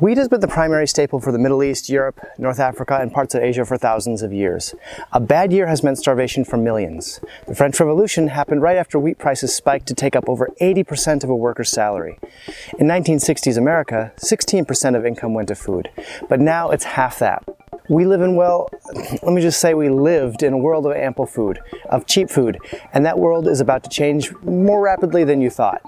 Wheat has been the primary staple for the Middle East, Europe, North Africa, and parts of Asia for thousands of years. A bad year has meant starvation for millions. The French Revolution happened right after wheat prices spiked to take up over 80% of a worker's salary. In 1960s America, 16% of income went to food, but now it's half that. We live in, well, let me just say we lived in a world of ample food, of cheap food, and that world is about to change more rapidly than you thought.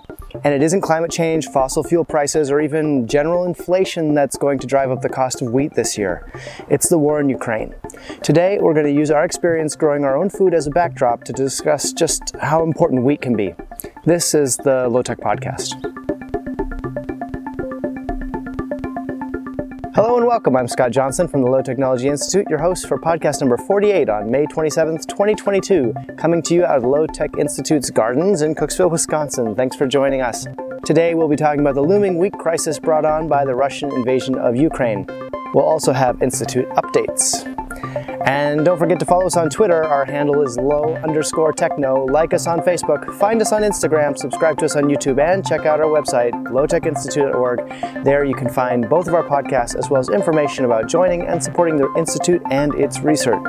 And it isn't climate change, fossil fuel prices, or even general inflation that's going to drive up the cost of wheat this year. It's the war in Ukraine. Today, we're going to use our experience growing our own food as a backdrop to discuss just how important wheat can be. This is the Low Tech Podcast. Welcome. I'm Scott Johnson from the Low Technology Institute, your host for podcast number 48 on May 27th, 2022, coming to you out of Low Tech Institute's gardens in Cooksville, Wisconsin. Thanks for joining us. Today we'll be talking about the looming wheat crisis brought on by the Russian invasion of Ukraine. We'll also have Institute updates. And don't forget to follow us on Twitter. Our handle is low underscore techno. Like us on Facebook, find us on Instagram, subscribe to us on YouTube, and check out our website, lowtechinstitute.org. There you can find both of our podcasts as well as information about joining and supporting the Institute and its research.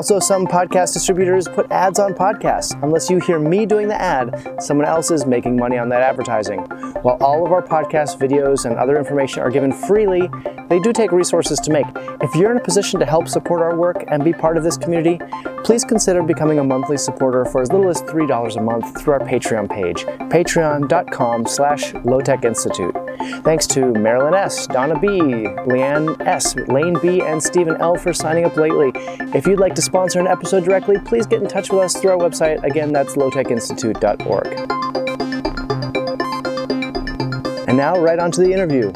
Also, some podcast distributors put ads on podcasts. Unless you hear me doing the ad, someone else is making money on that advertising. While all of our podcast videos and other information are given freely, they do take resources to make. If you're in a position to help support our work and be part of this community, please consider becoming a monthly supporter for as little as $3 a month through our Patreon page, patreon.com slash lowtechinstitute. Thanks to Marilyn S., Donna B., Leanne S., Lane B., and Stephen L. for signing up lately. If you'd like to sponsor an episode directly, please get in touch with us through our website. Again, that's lowtechinstitute.org. And now, right on to the interview.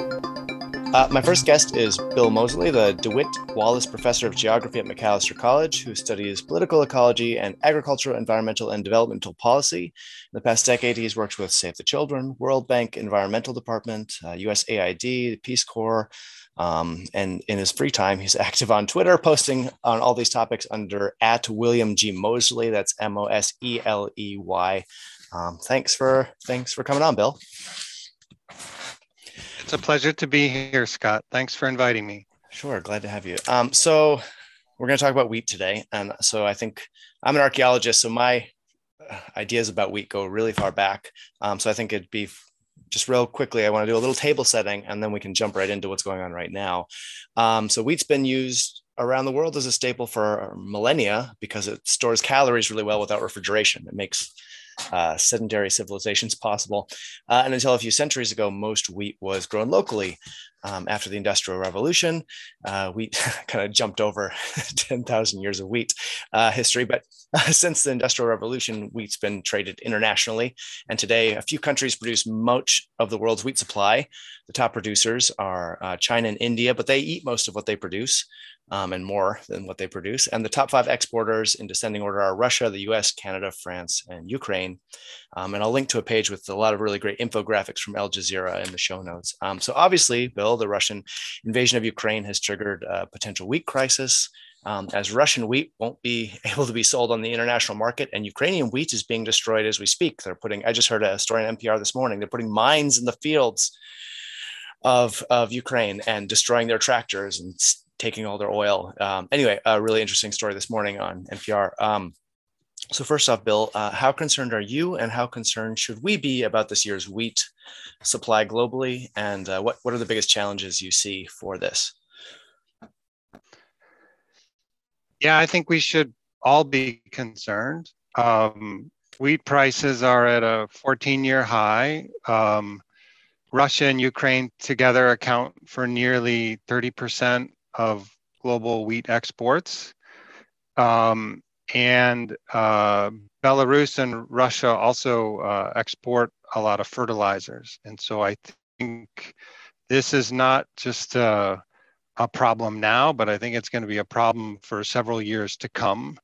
Uh, my first guest is Bill Moseley, the DeWitt Wallace Professor of Geography at Macalester College, who studies political ecology and agricultural, environmental, and developmental policy. In the past decade, he's worked with Save the Children, World Bank Environmental Department, uh, USAID, the Peace Corps, um, and in his free time, he's active on Twitter, posting on all these topics under at William G Moseley. That's M O S E L E Y. Um, thanks for thanks for coming on, Bill. It's a pleasure to be here, Scott. Thanks for inviting me. Sure, glad to have you. Um, so we're going to talk about wheat today, and so I think I'm an archaeologist, so my uh, ideas about wheat go really far back. Um, so I think it'd be just real quickly, I want to do a little table setting and then we can jump right into what's going on right now. Um, so, wheat's been used around the world as a staple for millennia because it stores calories really well without refrigeration. It makes uh, sedentary civilizations possible. Uh, and until a few centuries ago, most wheat was grown locally. Um, after the Industrial Revolution, uh, wheat kind of jumped over 10,000 years of wheat uh, history. But since the Industrial Revolution, wheat's been traded internationally. And today, a few countries produce much of the world's wheat supply. The top producers are uh, China and India, but they eat most of what they produce um, and more than what they produce. And the top five exporters in descending order are Russia, the US, Canada, France, and Ukraine. Um, and I'll link to a page with a lot of really great infographics from Al Jazeera in the show notes. Um, so, obviously, Bill, the Russian invasion of Ukraine has triggered a potential wheat crisis. Um, as Russian wheat won't be able to be sold on the international market, and Ukrainian wheat is being destroyed as we speak. They're putting, I just heard a story on NPR this morning, they're putting mines in the fields of, of Ukraine and destroying their tractors and taking all their oil. Um, anyway, a really interesting story this morning on NPR. Um, so first off, Bill, uh, how concerned are you, and how concerned should we be about this year's wheat supply globally, and uh, what what are the biggest challenges you see for this? Yeah, I think we should all be concerned. Um, wheat prices are at a 14-year high. Um, Russia and Ukraine together account for nearly 30% of global wheat exports. Um, and uh, Belarus and Russia also uh, export a lot of fertilizers. And so I think this is not just a, a problem now, but I think it's going to be a problem for several years to come.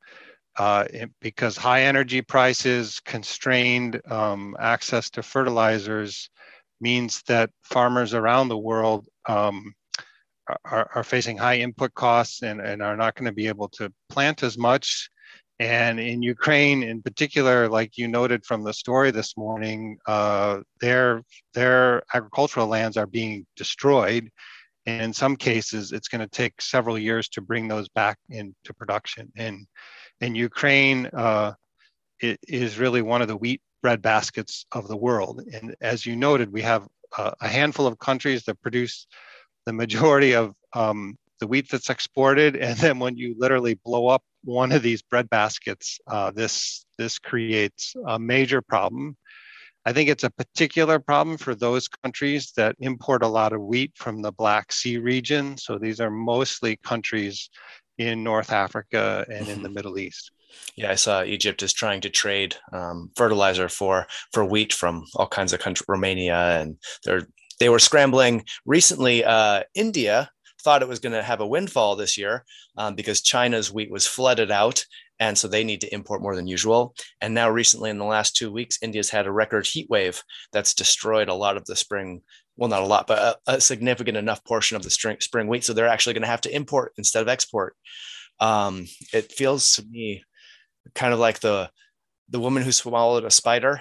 Uh, it, because high energy prices, constrained um, access to fertilizers means that farmers around the world um, are, are facing high input costs and, and are not going to be able to plant as much And in Ukraine, in particular, like you noted from the story this morning, uh, their their agricultural lands are being destroyed, and in some cases, it's going to take several years to bring those back into production. And in Ukraine, uh, it is really one of the wheat bread baskets of the world. And as you noted, we have uh, a handful of countries that produce the majority of um, the wheat that's exported. And then when you literally blow up one of these bread baskets, uh, this, this creates a major problem. I think it's a particular problem for those countries that import a lot of wheat from the Black Sea region. So these are mostly countries in North Africa and in the mm-hmm. Middle East. Yeah, I saw Egypt is trying to trade um, fertilizer for for wheat from all kinds of countries, Romania, and they're they were scrambling recently. Uh, India thought it was going to have a windfall this year um, because China's wheat was flooded out. And so they need to import more than usual. And now, recently, in the last two weeks, India's had a record heat wave that's destroyed a lot of the spring well, not a lot, but a, a significant enough portion of the spring, spring wheat. So they're actually going to have to import instead of export. Um, it feels to me kind of like the the woman who swallowed a spider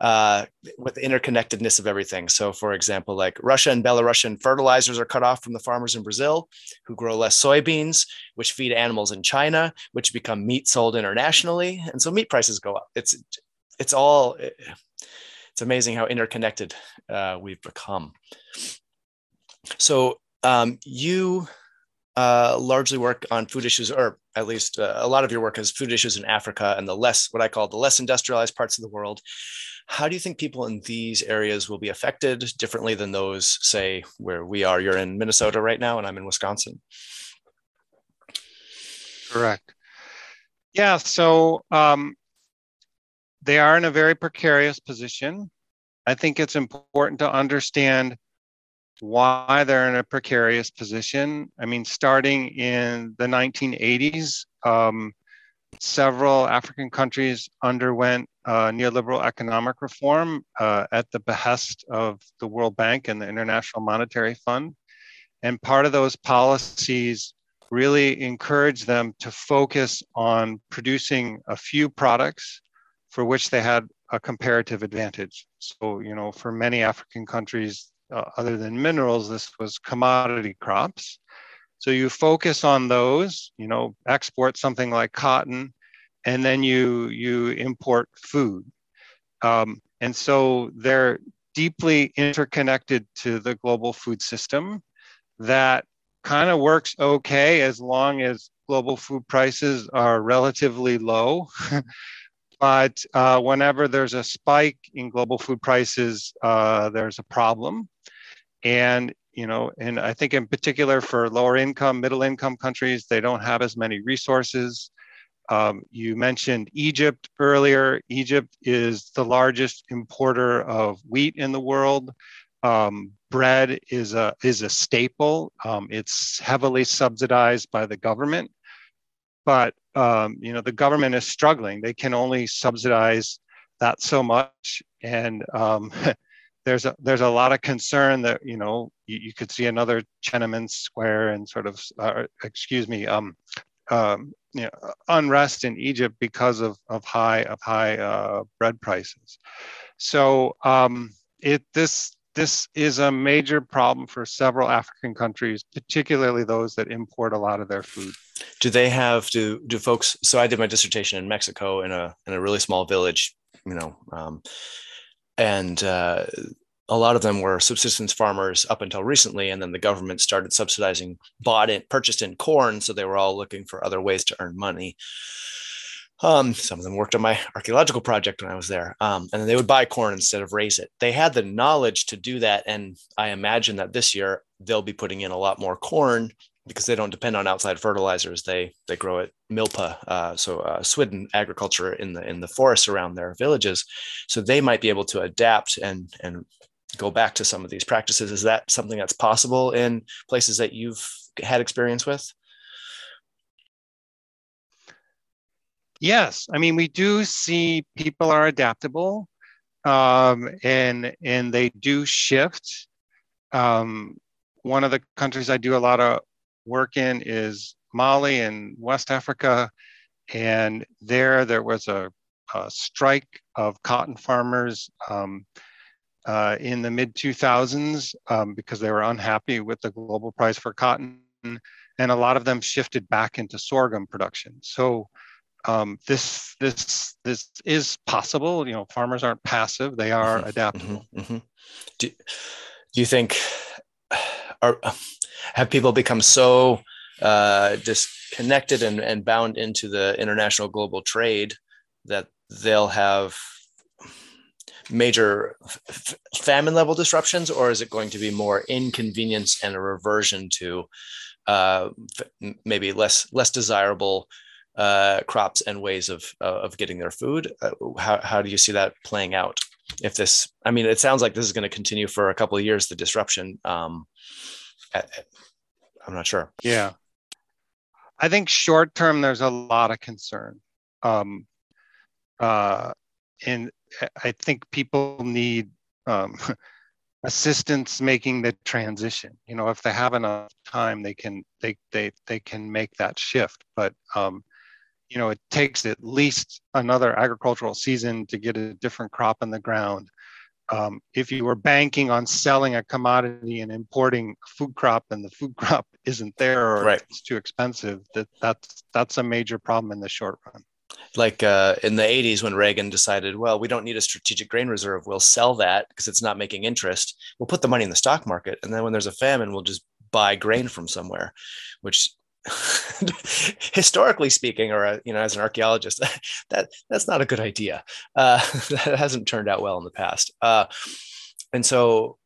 uh, with the interconnectedness of everything. So, for example, like Russia and Belarusian fertilizers are cut off from the farmers in Brazil who grow less soybeans, which feed animals in China, which become meat sold internationally, and so meat prices go up. It's it's all it's amazing how interconnected uh, we've become. So, um, you uh, largely work on food issues, or at least uh, a lot of your work is food issues in Africa and the less, what I call the less industrialized parts of the world. How do you think people in these areas will be affected differently than those, say, where we are? You're in Minnesota right now, and I'm in Wisconsin. Correct. Yeah. So um, they are in a very precarious position. I think it's important to understand why they're in a precarious position. I mean, starting in the 1980s, um, several African countries underwent uh, neoliberal economic reform uh, at the behest of the World Bank and the International Monetary Fund. And part of those policies really encouraged them to focus on producing a few products for which they had a comparative advantage. So, you know, for many African countries, uh, other than minerals, this was commodity crops. So you focus on those, you know, export something like cotton, and then you you import food. Um, and so they're deeply interconnected to the global food system that kind of works okay as long as global food prices are relatively low. but uh, whenever there's a spike in global food prices, uh, there's a problem. And you know, and I think in particular for lower income, middle income countries, they don't have as many resources. Um, you mentioned Egypt earlier. Egypt is the largest importer of wheat in the world. Um, bread is a is a staple. Um, it's heavily subsidized by the government, but um, you know the government is struggling. They can only subsidize that so much, and um, there's a there's a lot of concern that you know you, you could see another Tiananmen Square and sort of uh, excuse me um, um, you know, unrest in Egypt because of of high of high uh, bread prices. So um, it this this is a major problem for several African countries, particularly those that import a lot of their food. Do they have do do folks? So I did my dissertation in Mexico in a in a really small village, you know, um, and uh, a lot of them were subsistence farmers up until recently, and then the government started subsidizing bought in purchased in corn, so they were all looking for other ways to earn money. Um, some of them worked on my archaeological project when I was there, um, and they would buy corn instead of raise it. They had the knowledge to do that, and I imagine that this year they'll be putting in a lot more corn because they don't depend on outside fertilizers. They they grow it milpa, uh, so uh, swidden agriculture in the in the forests around their villages. So they might be able to adapt and and go back to some of these practices. Is that something that's possible in places that you've had experience with? Yes, I mean we do see people are adaptable, um, and and they do shift. Um, one of the countries I do a lot of work in is Mali in West Africa. and there, there was a, a strike of cotton farmers um, uh, in the mid 2000s um, because they were unhappy with the global price for cotton. And a lot of them shifted back into sorghum production. So um, this this this is possible. You know, farmers aren't passive; they are mm-hmm, adaptable. Mm-hmm, mm-hmm. Do, do you think are have people become so uh, disconnected and, and bound into the international global trade that they'll have major f- famine level disruptions, or is it going to be more inconvenience and a reversion to uh, f- maybe less less desirable uh, crops and ways of of getting their food? Uh, how how do you see that playing out? If this, I mean, it sounds like this is going to continue for a couple of years. The disruption. Um, at, I'm not sure. Yeah, I think short term, there's a lot of concern. Um, uh, and I think people need um, assistance making the transition. You know, if they have enough time, they can they they they can make that shift. But um, you know, it takes at least another agricultural season to get a different crop in the ground. Um, if you were banking on selling a commodity and importing food crop and the food crop isn't there or right. it's too expensive, that that's that's a major problem in the short run like uh, in the 80s when Reagan decided, well, we don't need a strategic grain reserve. We'll sell that because it's not making interest. We'll put the money in the stock market. And then when there's a famine, we'll just buy grain from somewhere, which historically speaking, or uh, you know, as an archaeologist, that that's not a good idea. Uh, that hasn't turned out well in the past. Uh, and so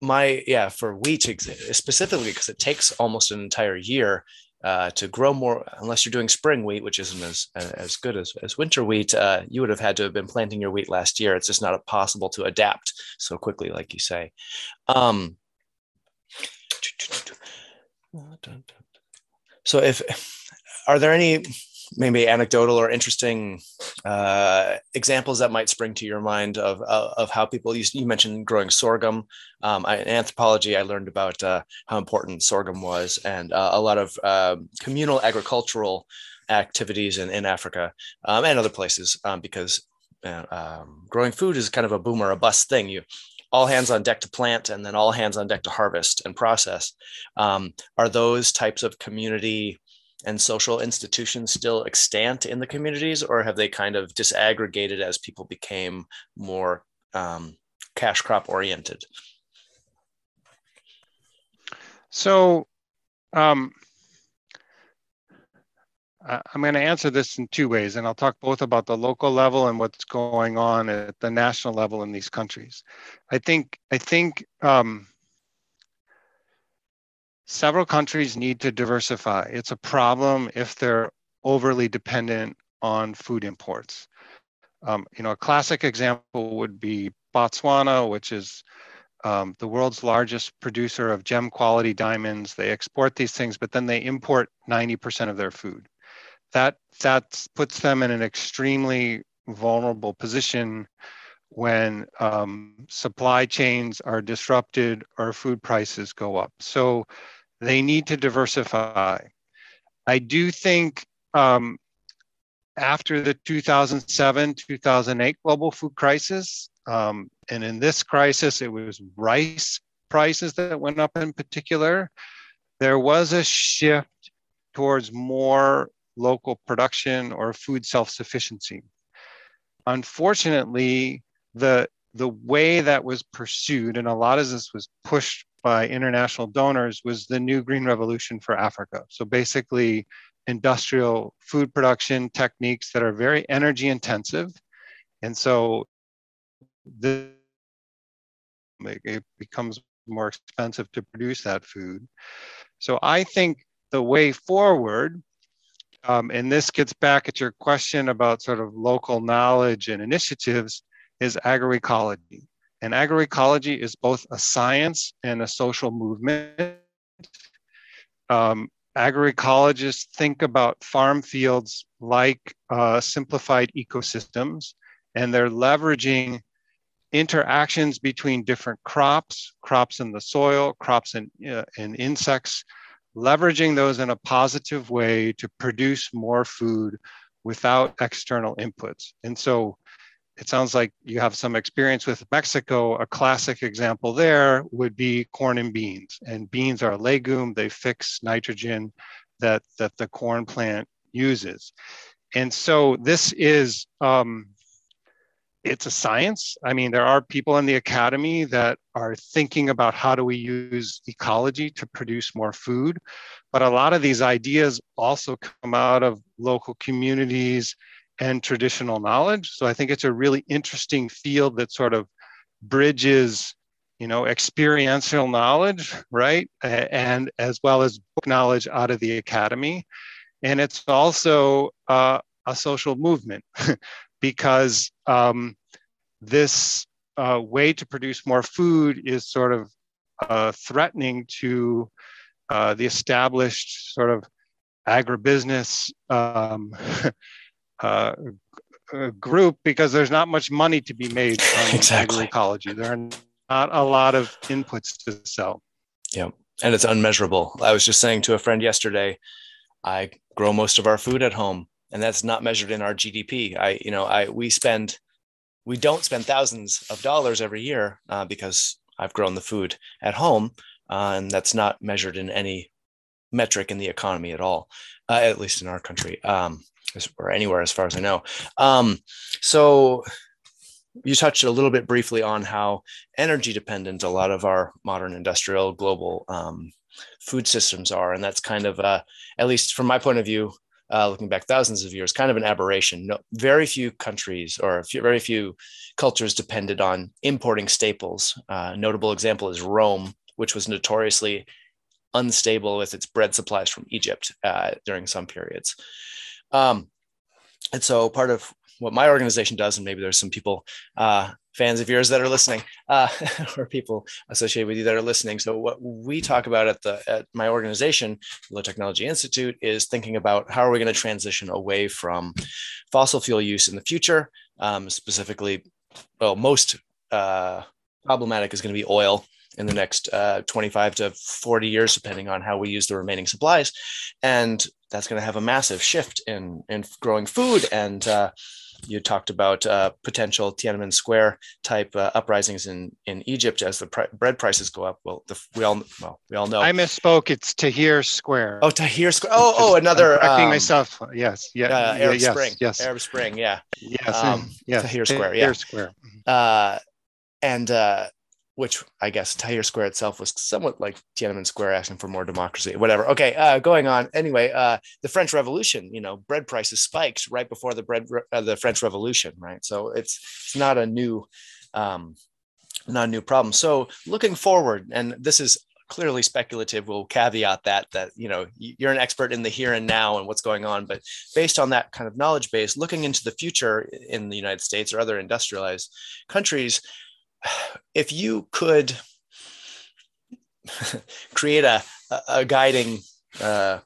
my yeah for wheat specifically because it takes almost an entire year uh, to grow more, unless you're doing spring wheat, which isn't as as good as, as winter wheat, uh, you would have had to have been planting your wheat last year. It's just not possible to adapt so quickly, like you say. Um, so, if are there any maybe anecdotal or interesting uh, examples that might spring to your mind of, of, how people use, you mentioned growing sorghum. Um, I, in anthropology, I learned about uh, how important sorghum was and uh, a lot of um, communal agricultural activities in, in Africa um, and other places um, because uh, um, growing food is kind of a boom or a bust thing. You all hands on deck to plant and then all hands on deck to harvest and process. Um, are those types of community and social institutions still extant in the communities, or have they kind of disaggregated as people became more um, cash crop oriented? So, um, I'm going to answer this in two ways, and I'll talk both about the local level and what's going on at the national level in these countries. I think I think um, several countries need to diversify. It's a problem if they're overly dependent on food imports. Um, you know, a classic example would be Botswana, which is um, the world's largest producer of gem quality diamonds. They export these things, but then they import 90% of their food. That, that puts them in an extremely vulnerable position when um, supply chains are disrupted or food prices go up. So they need to diversify. I do think um, after the 2007 2008 global food crisis, um, and in this crisis, it was rice prices that went up in particular, there was a shift towards more local production or food self sufficiency. Unfortunately, the the way that was pursued, and a lot of this was pushed by international donors was the new green revolution for Africa. So basically, industrial food production techniques that are very energy intensive. And so this, it becomes more expensive to produce that food. So I think the way forward, um, and this gets back at your question about sort of local knowledge and initiatives, is agroecology. And agroecology is both a science and a social movement. Um, agroecologists think about farm fields like uh, simplified ecosystems, and they're leveraging interactions between different crops, crops in the soil, crops and, uh, and insects, leveraging those in a positive way to produce more food without external inputs. And so it sounds like you have some experience with Mexico. A classic example there would be corn and beans. And beans are a legume, they fix nitrogen that, that the corn plant uses. And so this is um, it's a science. I mean, there are people in the academy that are thinking about how do we use ecology to produce more food. But a lot of these ideas also come out of local communities and traditional knowledge. So I think it's a really interesting field that sort of bridges, you know, experiential knowledge, right? And as well as book knowledge out of the academy. And it's also uh, a social movement because um, this uh, way to produce more food is sort of uh, threatening to uh, the established sort of agribusiness um, uh, group because there's not much money to be made on exactly. agroecology. There are not a lot of inputs to sell. Yeah, and it's unmeasurable. I was just saying to a friend yesterday, I grow most of our food at home and that's not measured in our GDP. I, you know, I we spend, we don't spend thousands of dollars every year uh, because I've grown the food at home, uh, and that's not measured in any metric in the economy at all, uh, at least in our country um, or anywhere as far as I know. Um, so you touched a little bit briefly on how energy dependent a lot of our modern industrial global um, food systems are, and that's kind of, uh, at least from my point of view, uh, looking back thousands of years, kind of an aberration. No, very few countries or few, very few cultures depended on importing staples. Uh, notable example is Rome, which was notoriously unstable with its bread supplies from Egypt uh, during some periods. Um, and so part of what my organization does, and maybe there's some people uh, fans of yours that are listening uh, or people associated with you that are listening. So what we talk about at the at my organization the low technology institute is thinking about how are we going to transition away from fossil fuel use in the future um, specifically well most uh, problematic is going to be oil in the next uh, 25 to 40 years depending on how we use the remaining supplies and that's going to have a massive shift in in growing food and uh, you talked about uh, potential Tiananmen Square type uh, uprisings in, in Egypt as the pr- bread prices go up. Well, the, we all well we all know. I misspoke. It's Tahrir Square. Oh, Tahrir Square. Oh, oh, another. correcting um, myself. Yes. Yeah. Uh, Arab yes, Spring. Yes. Arab Spring. Yeah. Yes. Um, yes. Tahrir Square. Yeah. Tahrir Square. Uh, and uh, which I guess Tahrir Square itself was somewhat like Tiananmen Square asking for more democracy, whatever. Okay, uh, going on. Anyway, uh, the French Revolution, you know, bread prices spiked right before the bread, uh, the French Revolution, right? So it's it's not a new, um, not a new problem. So looking forward, and this is clearly speculative. We'll caveat that that you know you're an expert in the here and now and what's going on, but based on that kind of knowledge base, looking into the future in the United States or other industrialized countries if you could create a, a guiding uh,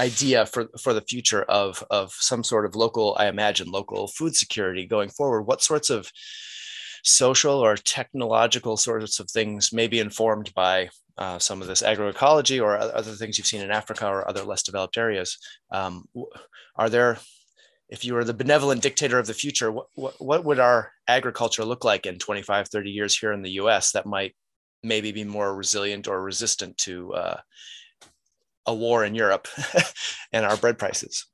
idea for, for the future of, of some sort of local, I imagine, local food security going forward, what sorts of social or technological sorts of things may be informed by uh, some of this agroecology or other things you've seen in Africa or other less developed areas? Um, are there if you were the benevolent dictator of the future, what, what, what would our agriculture look like in 25, 30 years here in the US that might maybe be more resilient or resistant to uh, a war in Europe and our bread prices?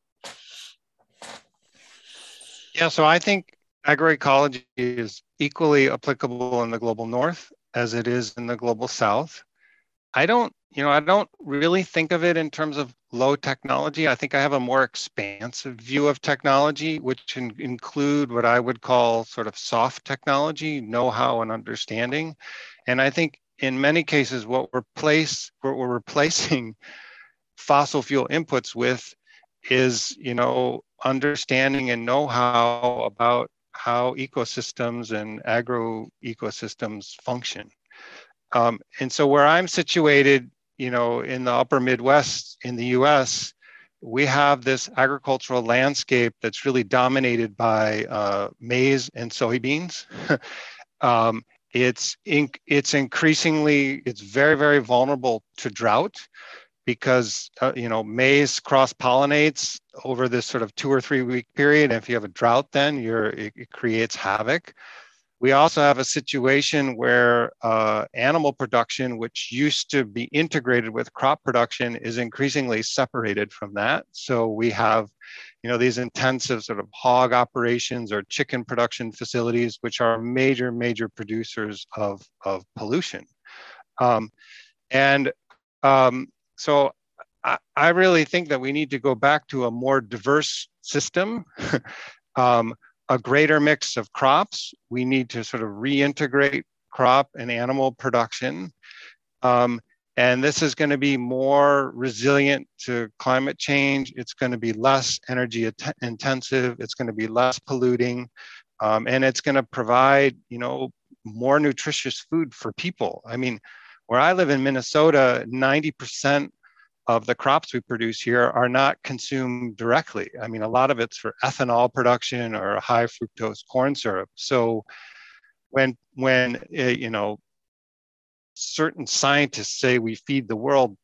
Yeah, so I think agroecology is equally applicable in the global north as it is in the global south. I don't, you know, I don't really think of it in terms of low technology. I think I have a more expansive view of technology, which can include what I would call sort of soft technology, know-how and understanding. And I think in many cases, what we're place, what we're replacing fossil fuel inputs with is, you know, understanding and know-how about how ecosystems and agro ecosystems function. Um, and so where I'm situated, you know, in the upper Midwest in the US, we have this agricultural landscape that's really dominated by uh, maize and soybeans. um, it's in, it's increasingly it's very very vulnerable to drought because uh, you know maize cross pollinates over this sort of two or three week period. And if you have a drought, then you're it, it creates havoc. We also have a situation where uh, animal production, which used to be integrated with crop production, is increasingly separated from that. So we have, you know, these intensive sort of hog operations or chicken production facilities, which are major, major producers of, of pollution. Um, and um, so I, I, really think that we need to go back to a more diverse system. um, a greater mix of crops. We need to sort of reintegrate crop and animal production. Um, and this is going to be more resilient to climate change. It's going to be less energy intensive. It's going to be less polluting. Um, and it's going to provide, you know, more nutritious food for people. I mean, where I live in Minnesota, 90% of the crops we produce here are not consumed directly. I mean, a lot of it's for ethanol production or high fructose corn syrup. So when when uh, you know certain scientists say we feed the world,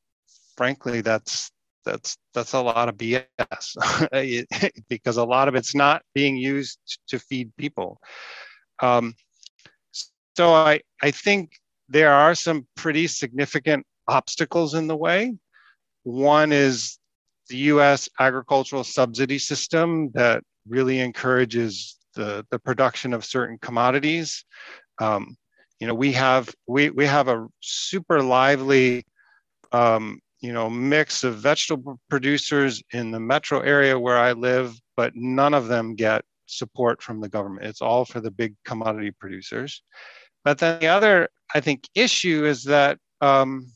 frankly, that's that's that's a lot of BS because a lot of it's not being used to feed people. Um, so I I think there are some pretty significant obstacles in the way. One is the US agricultural subsidy system that really encourages the, the production of certain commodities. Um, you know, we have we, we have a super lively um, you know mix of vegetable producers in the metro area where I live, but none of them get support from the government. It's all for the big commodity producers. But then the other, I think, issue is that um,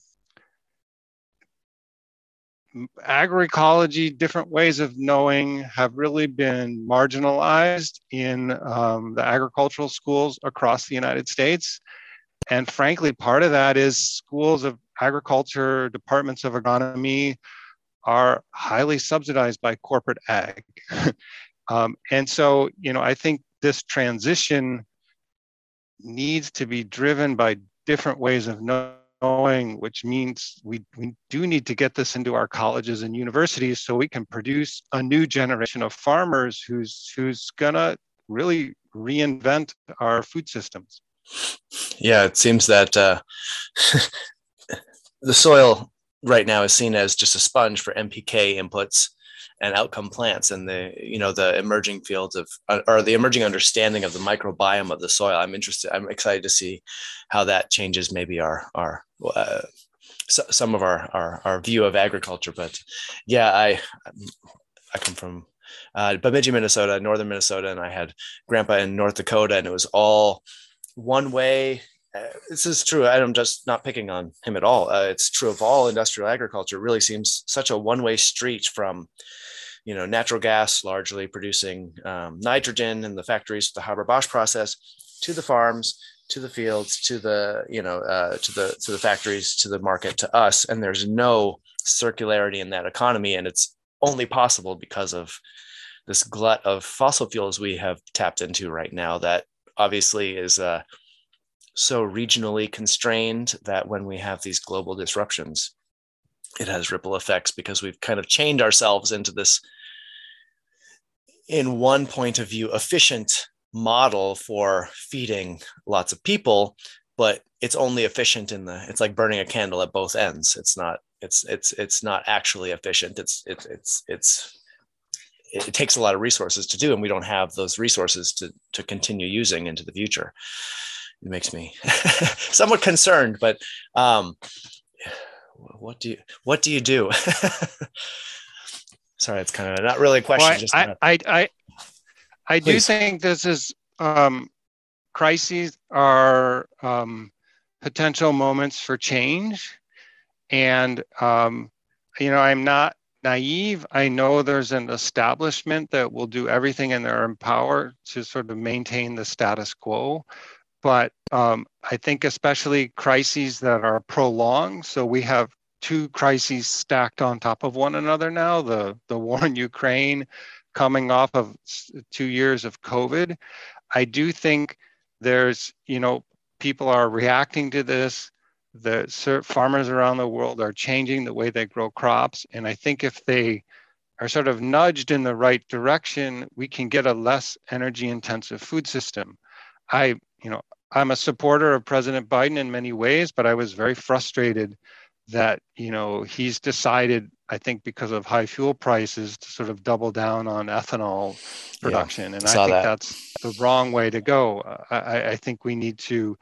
agroecology, different ways of knowing have really been marginalized in um, the agricultural schools across the United States. And frankly, part of that is schools of agriculture, departments of agronomy are highly subsidized by corporate ag. um, and so, you know, I think this transition needs to be driven by different ways of knowing going, which means we, we do need to get this into our colleges and universities so we can produce a new generation of farmers who's who's gonna really reinvent our food systems. Yeah, it seems that uh, the soil right now is seen as just a sponge for NPK inputs and outcome plants and the you know the emerging fields of uh, or the emerging understanding of the microbiome of the soil i'm interested i'm excited to see how that changes maybe our our uh, some of our, our our view of agriculture but yeah i i come from uh, Bemidji, Minnesota, northern Minnesota, and I had grandpa in North Dakota, and it was all one way. Uh, this is true. I'm just not picking on him at all. Uh, it's true of all industrial agriculture. Really seems such a one way street from you know, natural gas largely producing um, nitrogen in the factories, the Haber-Bosch process, to the farms, to the fields, to the you know, uh, to the to the factories, to the market, to us, and there's no circularity in that economy, and it's only possible because of this glut of fossil fuels we have tapped into right now that obviously is uh, so regionally constrained that when we have these global disruptions it has ripple effects because we've kind of chained ourselves into this in one point of view efficient model for feeding lots of people but it's only efficient in the it's like burning a candle at both ends. It's not it's it's it's not actually efficient. It's it's it's it's it takes a lot of resources to do and we don't have those resources to to continue using into the future. It makes me somewhat concerned but um what do you what do you do? Sorry, it's kind of not really a question. Well, just I, I, I, I do think this is um, crises are um, potential moments for change, and um, you know I'm not naive. I know there's an establishment that will do everything in their power to sort of maintain the status quo. But um, I think especially crises that are prolonged. So we have two crises stacked on top of one another now. The the war in Ukraine, coming off of two years of COVID. I do think there's you know people are reacting to this the farmers around the world are changing the way they grow crops. And I think if they are sort of nudged in the right direction, we can get a less energy intensive food system. I, you know, I'm a supporter of President Biden in many ways, but I was very frustrated that, you know, he's decided, I think because of high fuel prices, to sort of double down on ethanol production. Yeah, and I, think that. that's the wrong way to go. I, I think we need to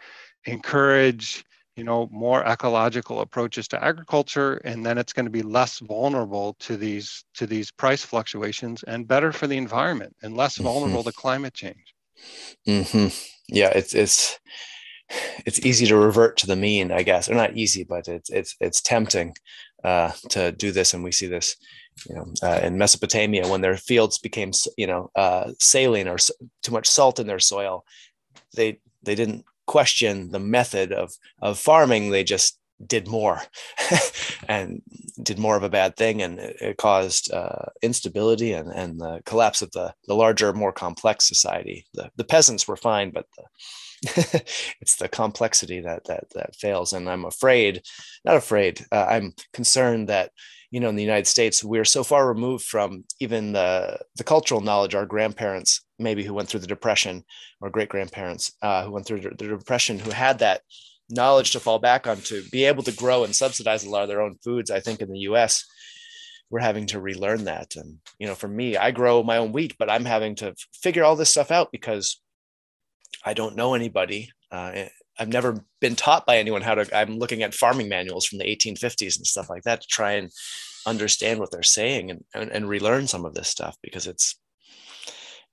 encourage you know more ecological approaches to agriculture and then it's going to be less vulnerable to these to these price fluctuations and better for the environment and less mm-hmm. vulnerable to climate change mm-hmm. yeah it's it's it's easy to revert to the mean i guess or not easy but it's it's it's tempting uh, to do this and we see this you know uh, in mesopotamia when their fields became you know uh, saline or too much salt in their soil they they didn't question the method of of farming they just did more and did more of a bad thing and it, it caused uh, instability and, and the collapse of the, the larger more complex society. The, the peasants were fine but the, it's the complexity that that that fails and i'm afraid not afraid uh, i'm concerned that you know in the united states we're so far removed from even the the cultural knowledge. Our grandparents maybe who went through the depression or great grandparents uh, who went through the depression who had that knowledge to fall back on to be able to grow and subsidize a lot of their own foods i think in the us we're having to relearn that and you know for me i grow my own wheat but i'm having to figure all this stuff out because i don't know anybody uh, I've never been taught by anyone how to. I'm looking at farming manuals from the 1850s and stuff like that to try and understand what they're saying and, and, and relearn some of this stuff because it's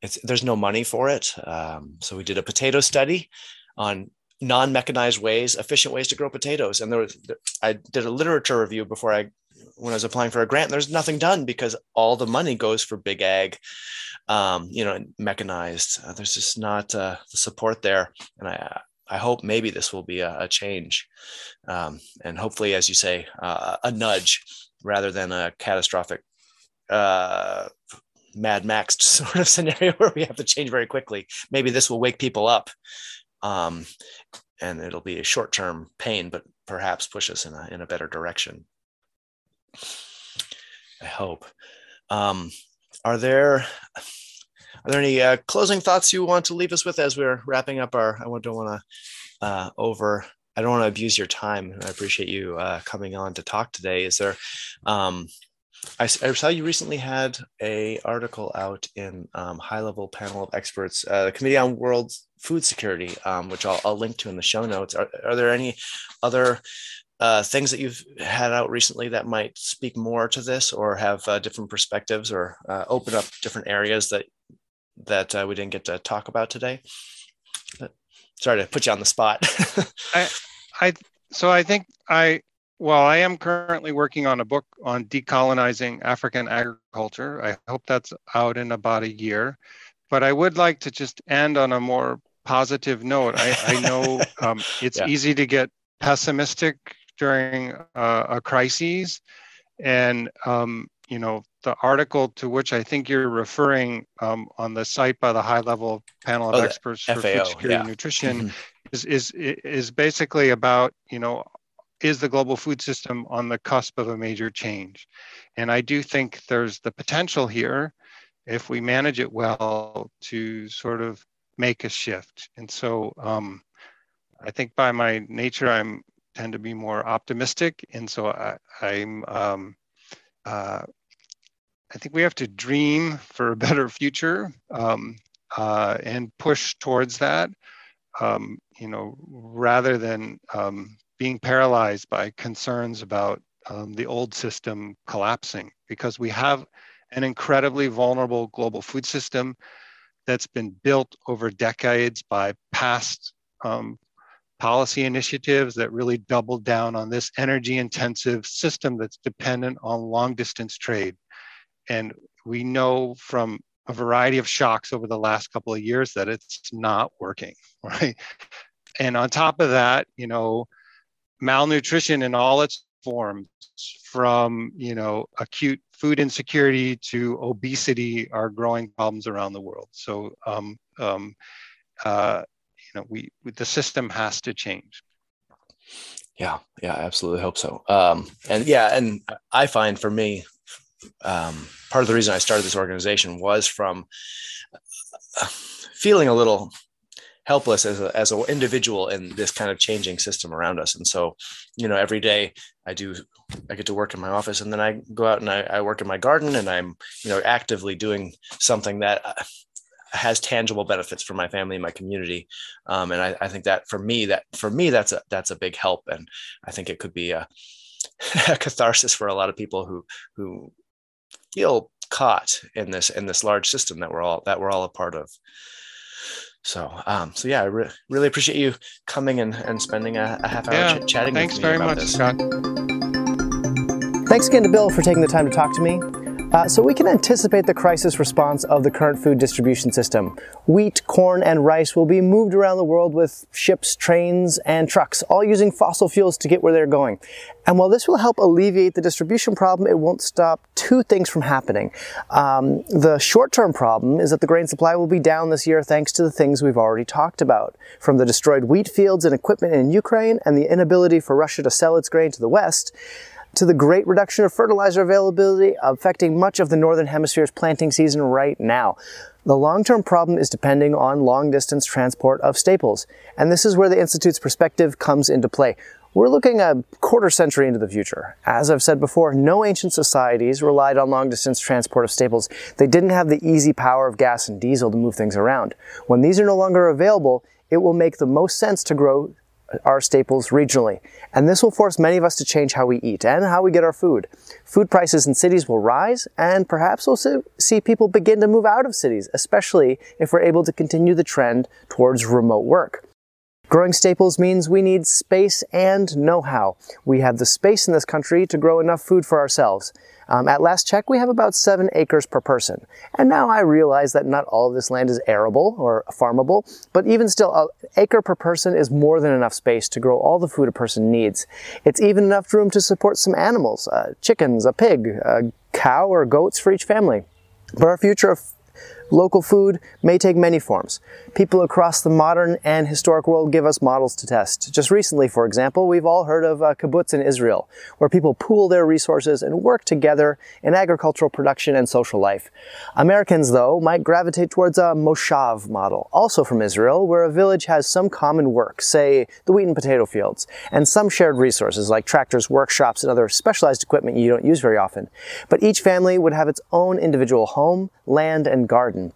it's there's no money for it. Um, so we did a potato study on non-mechanized ways, efficient ways to grow potatoes, and there was I did a literature review before I when I was applying for a grant. There's nothing done because all the money goes for big ag, um, you know, mechanized. Uh, there's just not uh, the support there, and I I hope maybe this will be a, a change, um, and hopefully, as you say, uh, a nudge rather than a catastrophic uh, Mad Max sort of scenario where we have to change very quickly. Maybe this will wake people up, um, and it'll be a short-term pain, but perhaps push us in a in a better direction. I hope. Um, are there are there any uh, closing thoughts you want to leave us with as we're wrapping up our? I don't want to uh, over. I don't want to abuse your time. I appreciate you uh, coming on to talk today. Is there? Um, I, I, saw you recently had a article out in um, high level panel of experts, uh, the Committee on World Food Security, um, which I'll, I'll, link to in the show notes. Are, are there any other uh, things that you've had out recently that might speak more to this or have uh, different perspectives or uh, open up different areas that that uh, we didn't get to talk about today. Sorry to put you on the spot. I, I, so I think I, well, I am currently working on a book on decolonizing African agriculture. I hope that's out in about a year. But I would like to just end on a more positive note. I, I know um, it's yeah. easy to get pessimistic during uh, a crisis, and um, you know the article to which I think you're referring um, on the site by the high level panel of oh, experts for FAO, food security yeah. and nutrition mm-hmm. is, is, is basically about, you know, is the global food system on the cusp of a major change? And I do think there's the potential here, if we manage it well, to sort of make a shift. And so um, I think by my nature, I'm tend to be more optimistic. And so I, am um, uh, I think we have to dream for a better future um, uh, and push towards that, um, you know, rather than um, being paralyzed by concerns about um, the old system collapsing, because we have an incredibly vulnerable global food system that's been built over decades by past um, policy initiatives that really doubled down on this energy intensive system that's dependent on long distance trade. And we know from a variety of shocks over the last couple of years that it's not working, right? And on top of that, you know, malnutrition in all its forms, from you know acute food insecurity to obesity, are growing problems around the world. So, um, um, uh, you know, we the system has to change. Yeah, yeah, absolutely hope so. Um, and yeah, and I find for me, um, part of the reason I started this organization was from uh, feeling a little helpless as as an individual in this kind of changing system around us. And so, you know, every day I do, I get to work in my office and then I go out and I, I work in my garden and I'm, you know, actively doing something that uh, has tangible benefits for my family and my community. Um, and I, I, think that for me, that for me, that's a, that's a big help. And I think it could be a, a catharsis for a lot of people who, who feel caught in this, in this large system that we're all, that we're all a part of. So, um, so yeah, I re- really appreciate you coming and, and spending a, a half hour yeah, ch- chatting. Thanks very much, this. Scott. Thanks again to Bill for taking the time to talk to me. Uh, so we can anticipate the crisis response of the current food distribution system. Wheat, corn, and rice will be moved around the world with ships, trains, and trucks, all using fossil fuels to get where they're going. And while this will help alleviate the distribution problem, it won't stop two things from happening. Um, the short-term problem is that the grain supply will be down this year thanks to the things we've already talked about, from the destroyed wheat fields and equipment in Ukraine and the inability for Russia to sell its grain to the West, to the great reduction of fertilizer availability affecting much of the Northern Hemisphere's planting season right now. The long-term problem is depending on long-distance transport of staples, and this is where the Institute's perspective comes into play. We're looking a quarter century into the future. As I've said before, no ancient societies relied on long-distance transport of staples. They didn't have the easy power of gas and diesel to move things around. When these are no longer available, it will make the most sense to grow our staples regionally. And this will force many of us to change how we eat and how we get our food. Food prices in cities will rise, and perhaps we'll see people begin to move out of cities, especially if we're able to continue the trend towards remote work. Growing staples means we need space and know-how. We have the space in this country to grow enough food for ourselves. Um, at last check, we have about seven acres per person. And now I realize that not all of this land is arable or farmable, but even still, an acre per person is more than enough space to grow all the food a person needs. It's even enough room to support some animals, uh, chickens, a pig, a cow, or goats for each family. But our future of Local food may take many forms. People across the modern and historic world give us models to test. Just recently, for example, we've all heard of uh, kibbutz in Israel, where people pool their resources and work together in agricultural production and social life. Americans, though, might gravitate towards a moshav model, also from Israel, where a village has some common work, say the wheat and potato fields, and some shared resources like tractors, workshops, and other specialized equipment you don't use very often. But each family would have its own individual home, land, and garden.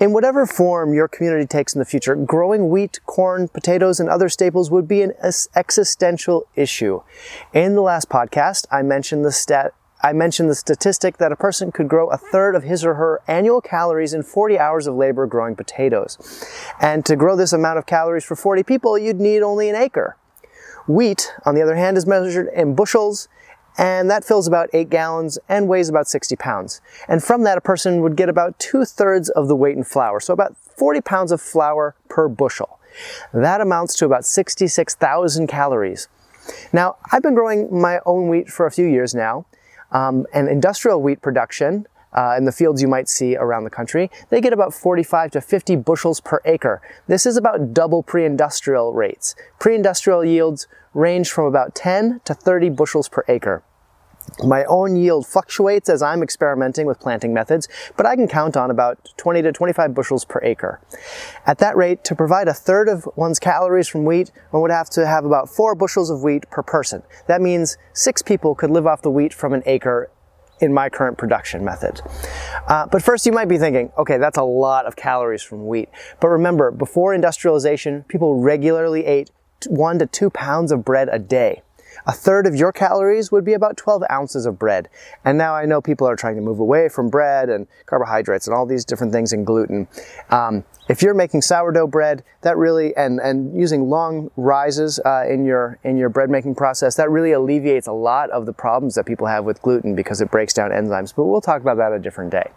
In whatever form your community takes in the future, growing wheat, corn, potatoes, and other staples would be an existential issue. In the last podcast, I mentioned the stat I mentioned the statistic that a person could grow a third of his or her annual calories in 40 hours of labor growing potatoes. And to grow this amount of calories for 40 people, you'd need only an acre. Wheat, on the other hand, is measured in bushels and that fills about 8 gallons and weighs about 60 pounds. And from that, a person would get about two thirds of the weight in flour, so about 40 pounds of flour per bushel. That amounts to about 66,000 calories. Now, I've been growing my own wheat for a few years now, um, and industrial wheat production uh, in the fields you might see around the country, they get about 45 to 50 bushels per acre. This is about double pre-industrial rates. Pre-industrial yields range from about 10 to 30 bushels per acre. My own yield fluctuates as I'm experimenting with planting methods, but I can count on about 20 to 25 bushels per acre. At that rate, to provide a third of one's calories from wheat, one would have to have about four bushels of wheat per person. That means six people could live off the wheat from an acre in my current production method. Uh, but first you might be thinking, okay, that's a lot of calories from wheat. But remember, before industrialization, people regularly ate one to two pounds of bread a day. A third of your calories would be about 12 ounces of bread. And now I know people are trying to move away from bread and carbohydrates and all these different things and gluten. Um, if you're making sourdough bread, that really and and using long rises uh, in your in your bread making process, that really alleviates a lot of the problems that people have with gluten because it breaks down enzymes. But we'll talk about that a different day.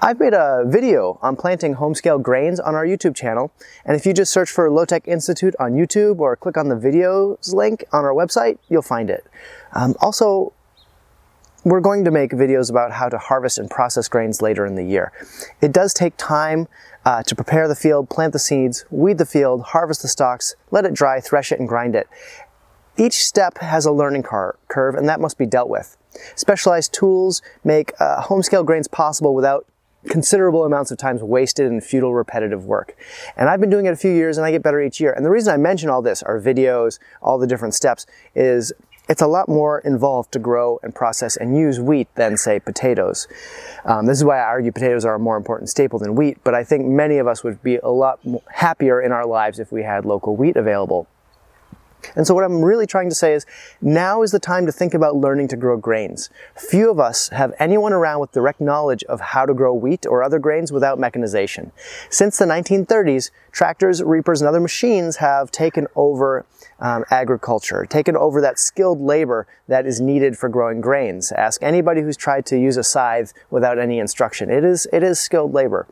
I've made a video on planting home-scale grains on our YouTube channel, and if you just search for Low-Tech Institute on YouTube or click on the videos link on our website, you'll find it. Um, also, we're going to make videos about how to harvest and process grains later in the year. It does take time uh, to prepare the field, plant the seeds, weed the field, harvest the stalks, let it dry, thresh it, and grind it. Each step has a learning car- curve, and that must be dealt with. Specialized tools make uh, home scale grains possible without considerable amounts of times wasted in futile repetitive work. And I've been doing it a few years and I get better each year. And the reason I mention all this, our videos, all the different steps, is it's a lot more involved to grow and process and use wheat than, say, potatoes. Um, this is why I argue potatoes are a more important staple than wheat, but I think many of us would be a lot happier in our lives if we had local wheat available. And so what I'm really trying to say is now is the time to think about learning to grow grains. Few of us have anyone around with direct knowledge of how to grow wheat or other grains without mechanization. Since the 1930s, tractors, reapers, and other machines have taken over um, agriculture, taken over that skilled labor that is needed for growing grains. Ask anybody who's tried to use a scythe without any instruction. It is, it is skilled labor.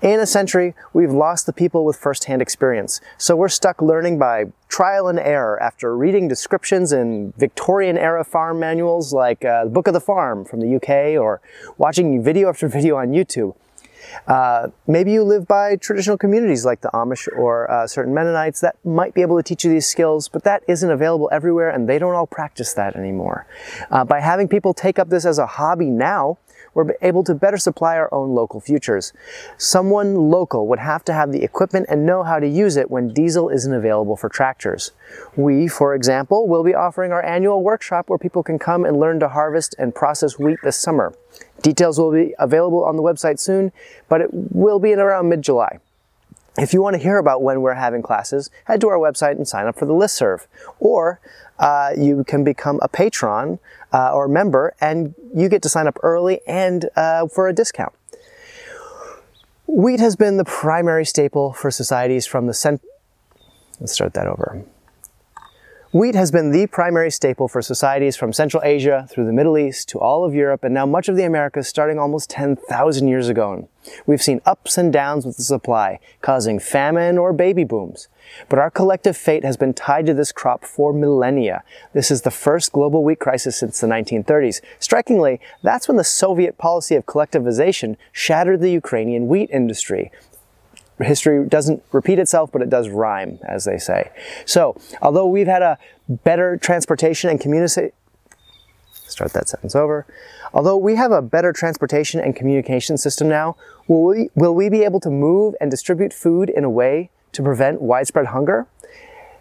In a century, we've lost the people with firsthand experience. So we're stuck learning by trial and error after reading descriptions in Victorian era farm manuals like uh, the Book of the Farm from the UK or watching video after video on YouTube. Uh, maybe you live by traditional communities like the Amish or uh, certain Mennonites that might be able to teach you these skills, but that isn't available everywhere and they don't all practice that anymore. Uh, by having people take up this as a hobby now, we're able to better supply our own local futures. Someone local would have to have the equipment and know how to use it when diesel isn't available for tractors. We, for example, will be offering our annual workshop where people can come and learn to harvest and process wheat this summer. Details will be available on the website soon, but it will be in around mid-July. If you want to hear about when we're having classes, head to our website and sign up for the listserv. Or uh, you can become a patron uh, or member and you get to sign up early and uh, for a discount. Wheat has been the primary staple for societies from the cent- Let's start that over. Wheat has been the primary staple for societies from Central Asia through the Middle East to all of Europe and now much of the Americas starting almost 10,000 years ago. We've seen ups and downs with the supply, causing famine or baby booms. But our collective fate has been tied to this crop for millennia. This is the first global wheat crisis since the 1930s. Strikingly, that's when the Soviet policy of collectivization shattered the Ukrainian wheat industry, history doesn't repeat itself, but it does rhyme, as they say. So, although we've had a better transportation and communication, start that sentence over. Although we have a better transportation and communication system now, will we, will we be able to move and distribute food in a way to prevent widespread hunger?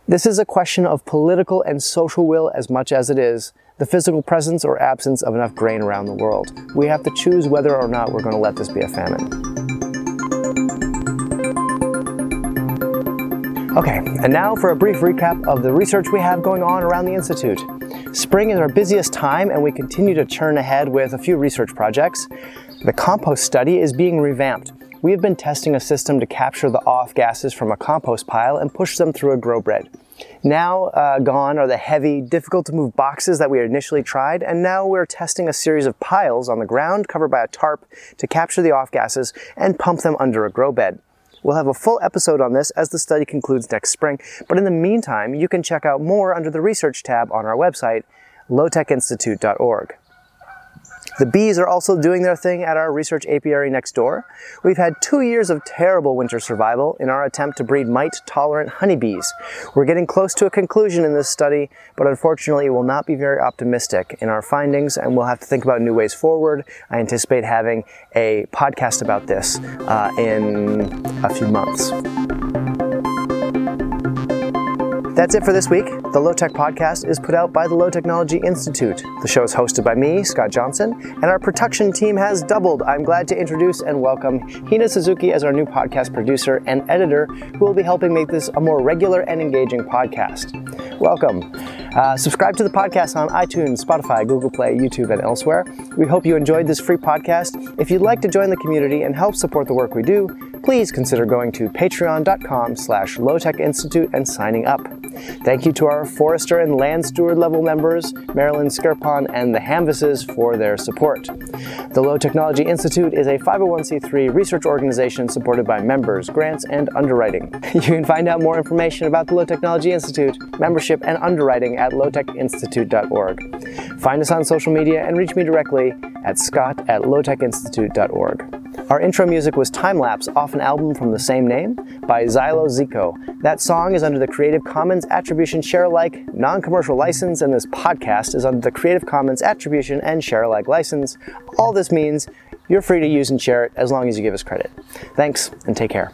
This is a question of political and social will as much as it is the physical presence or absence of enough grain around the world. We have to choose whether or not we're going to let this be a famine. Okay, and now for a brief recap of the research we have going on around the Institute. Spring is our busiest time and we continue to churn ahead with a few research projects. The compost study is being revamped. We have been testing a system to capture the off gases from a compost pile and push them through a grow bed. Now uh, gone are the heavy, difficult to move boxes that we initially tried, and now we're testing a series of piles on the ground covered by a tarp to capture the off gases and pump them under a grow bed. We'll have a full episode on this as the study concludes next spring, but in the meantime, you can check out more under the research tab on our website, lowtechinstitute.org. The bees are also doing their thing at our research apiary next door. We've had two years of terrible winter survival in our attempt to breed mite-tolerant honeybees. We're getting close to a conclusion in this study, but unfortunately it will not be very optimistic in our findings and we'll have to think about new ways forward. I anticipate having a podcast about this uh, in a few months. That's it for this week. The Low Tech Podcast is put out by the Low Technology Institute. The show is hosted by me, Scott Johnson, and our production team has doubled. I'm glad to introduce and welcome Hina Suzuki as our new podcast producer and editor, who will be helping make this a more regular and engaging podcast. Welcome. Uh, subscribe to the podcast on iTunes, Spotify, Google Play, YouTube, and elsewhere. We hope you enjoyed this free podcast. If you'd like to join the community and help support the work we do, please consider going to patreon.com slash lowtechinstitute and signing up. Thank you to our forester and land steward level members, Marilyn Skirpon and the Hamvises for their support. The Low Technology Institute is a 501c3 research organization supported by members, grants, and underwriting. You can find out more information about the Low Technology Institute, membership, and underwriting at lowtechinstitute.org. Find us on social media and reach me directly at scott at lowtechinstitute.org. Our intro music was Time Lapse off an album from the same name by Xylo-Ziko. That song is under the Creative Commons Attribution Share Alike non commercial license, and this podcast is under the Creative Commons Attribution and Share Alike license. All this means you're free to use and share it as long as you give us credit. Thanks, and take care.